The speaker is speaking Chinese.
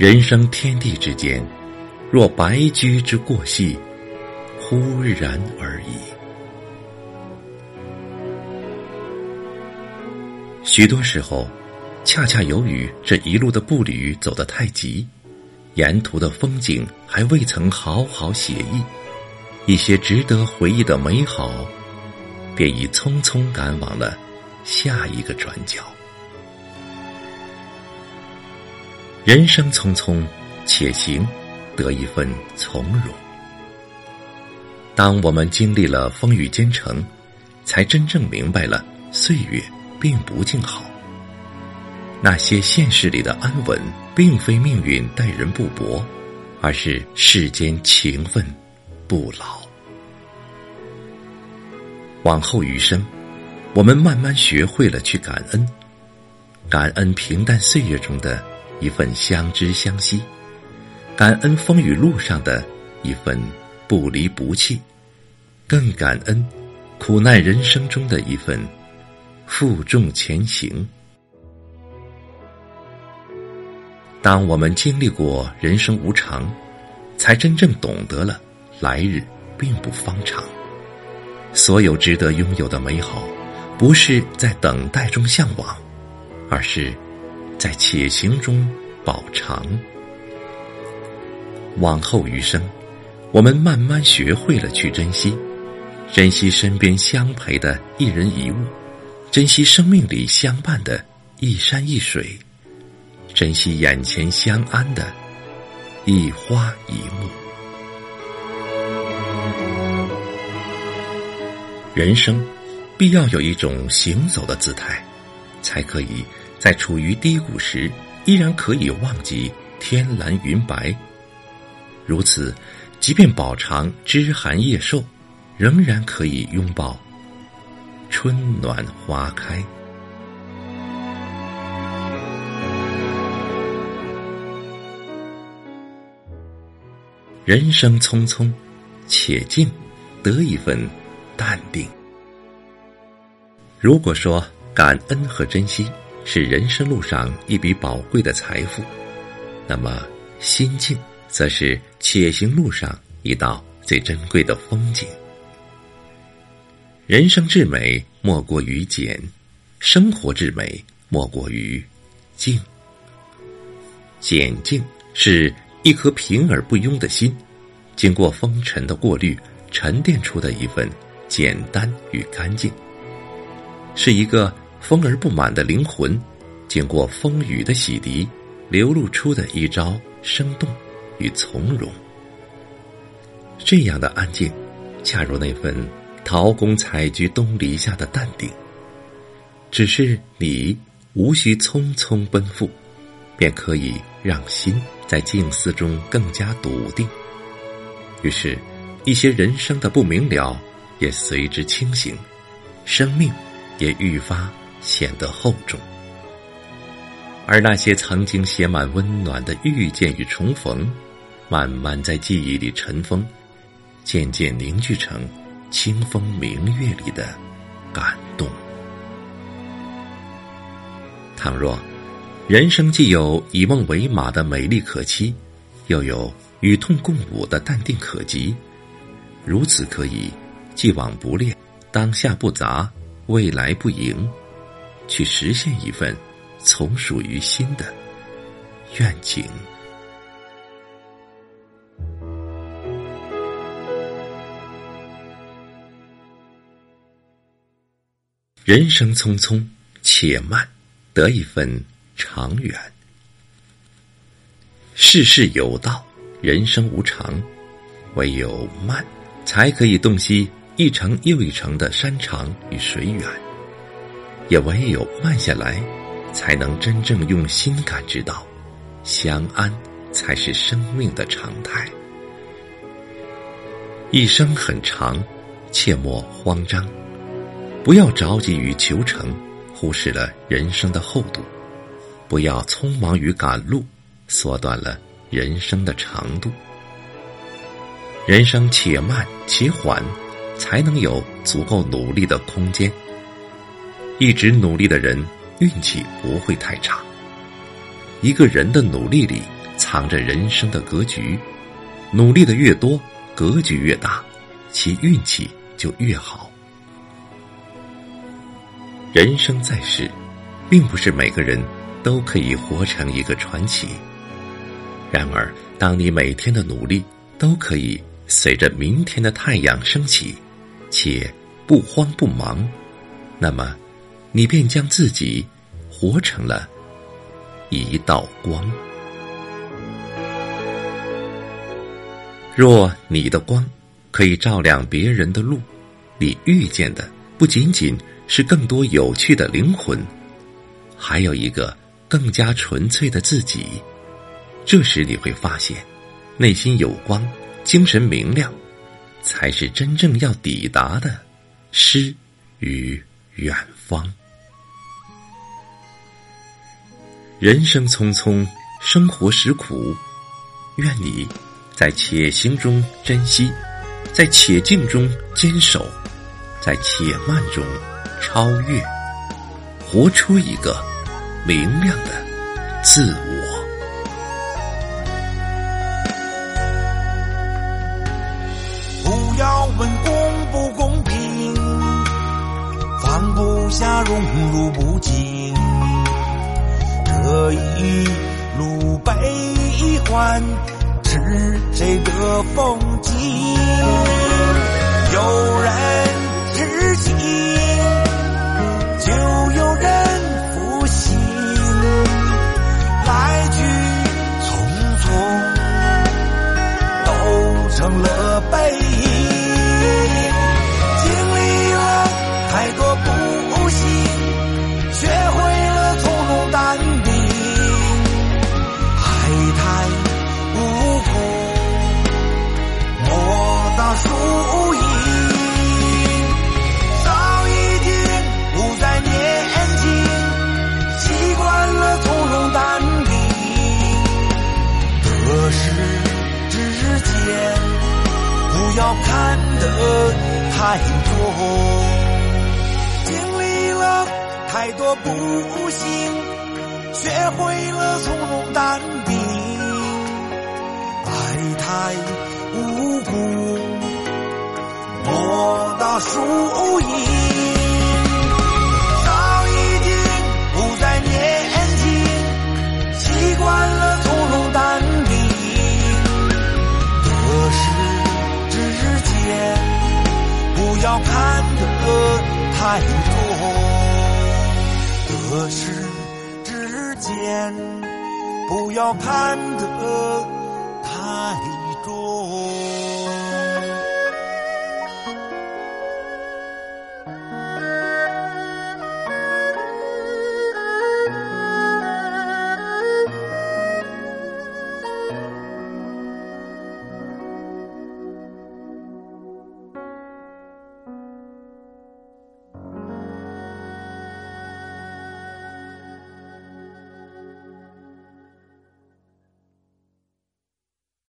人生天地之间，若白驹之过隙，忽然而已。许多时候，恰恰由于这一路的步履走得太急，沿途的风景还未曾好好写意，一些值得回忆的美好，便已匆匆赶往了下一个转角。人生匆匆，且行得一份从容。当我们经历了风雨兼程，才真正明白了岁月。并不静好。那些现实里的安稳，并非命运待人不薄，而是世间情分不老。往后余生，我们慢慢学会了去感恩，感恩平淡岁月中的一份相知相惜，感恩风雨路上的一份不离不弃，更感恩苦难人生中的一份。负重前行。当我们经历过人生无常，才真正懂得了来日并不方长。所有值得拥有的美好，不是在等待中向往，而是在且行中饱尝。往后余生，我们慢慢学会了去珍惜，珍惜身边相陪的一人一物。珍惜生命里相伴的一山一水，珍惜眼前相安的一花一木。人生必要有一种行走的姿态，才可以在处于低谷时依然可以忘记天蓝云白。如此，即便饱尝枝寒叶瘦，仍然可以拥抱。春暖花开，人生匆匆，且静得一份淡定。如果说感恩和珍惜是人生路上一笔宝贵的财富，那么心境则是且行路上一道最珍贵的风景。人生至美，莫过于简；生活至美，莫过于静。简静是一颗平而不庸的心，经过风尘的过滤，沉淀出的一份简单与干净；是一个丰而不满的灵魂，经过风雨的洗涤，流露出的一招生动与从容。这样的安静，恰如那份。陶公采菊东篱下的淡定，只是你无需匆匆奔赴，便可以让心在静思中更加笃定。于是，一些人生的不明了也随之清醒，生命也愈发显得厚重。而那些曾经写满温暖的遇见与重逢，慢慢在记忆里尘封，渐渐凝聚成。清风明月里的感动。倘若人生既有以梦为马的美丽可期，又有与痛共舞的淡定可及，如此可以既往不恋，当下不杂，未来不迎，去实现一份从属于心的愿景。人生匆匆，且慢，得一份长远。世事有道，人生无常，唯有慢，才可以洞悉一程又一程的山长与水远。也唯有慢下来，才能真正用心感知到，相安才是生命的常态。一生很长，切莫慌张。不要着急于求成，忽视了人生的厚度；不要匆忙于赶路，缩短了人生的长度。人生且慢且缓，才能有足够努力的空间。一直努力的人，运气不会太差。一个人的努力里，藏。着人生的格局。努力的越多，格局越大，其运气就越好。人生在世，并不是每个人都可以活成一个传奇。然而，当你每天的努力都可以随着明天的太阳升起，且不慌不忙，那么，你便将自己活成了一道光。若你的光可以照亮别人的路，你遇见的不仅仅是更多有趣的灵魂，还有一个更加纯粹的自己。这时你会发现，内心有光，精神明亮，才是真正要抵达的诗与远方。人生匆匆，生活实苦，愿你。在且行中珍惜，在且静中坚守，在且慢中超越，活出一个明亮的自我。不要问公不公平，放不下，荣辱不惊，一路悲欢。是谁的风景？有人我不幸，学会了从容淡定。爱太无辜。莫大输赢，早已经不再年轻，习惯了从容淡定。得失之间，不要看得太可是之间不要看得太重。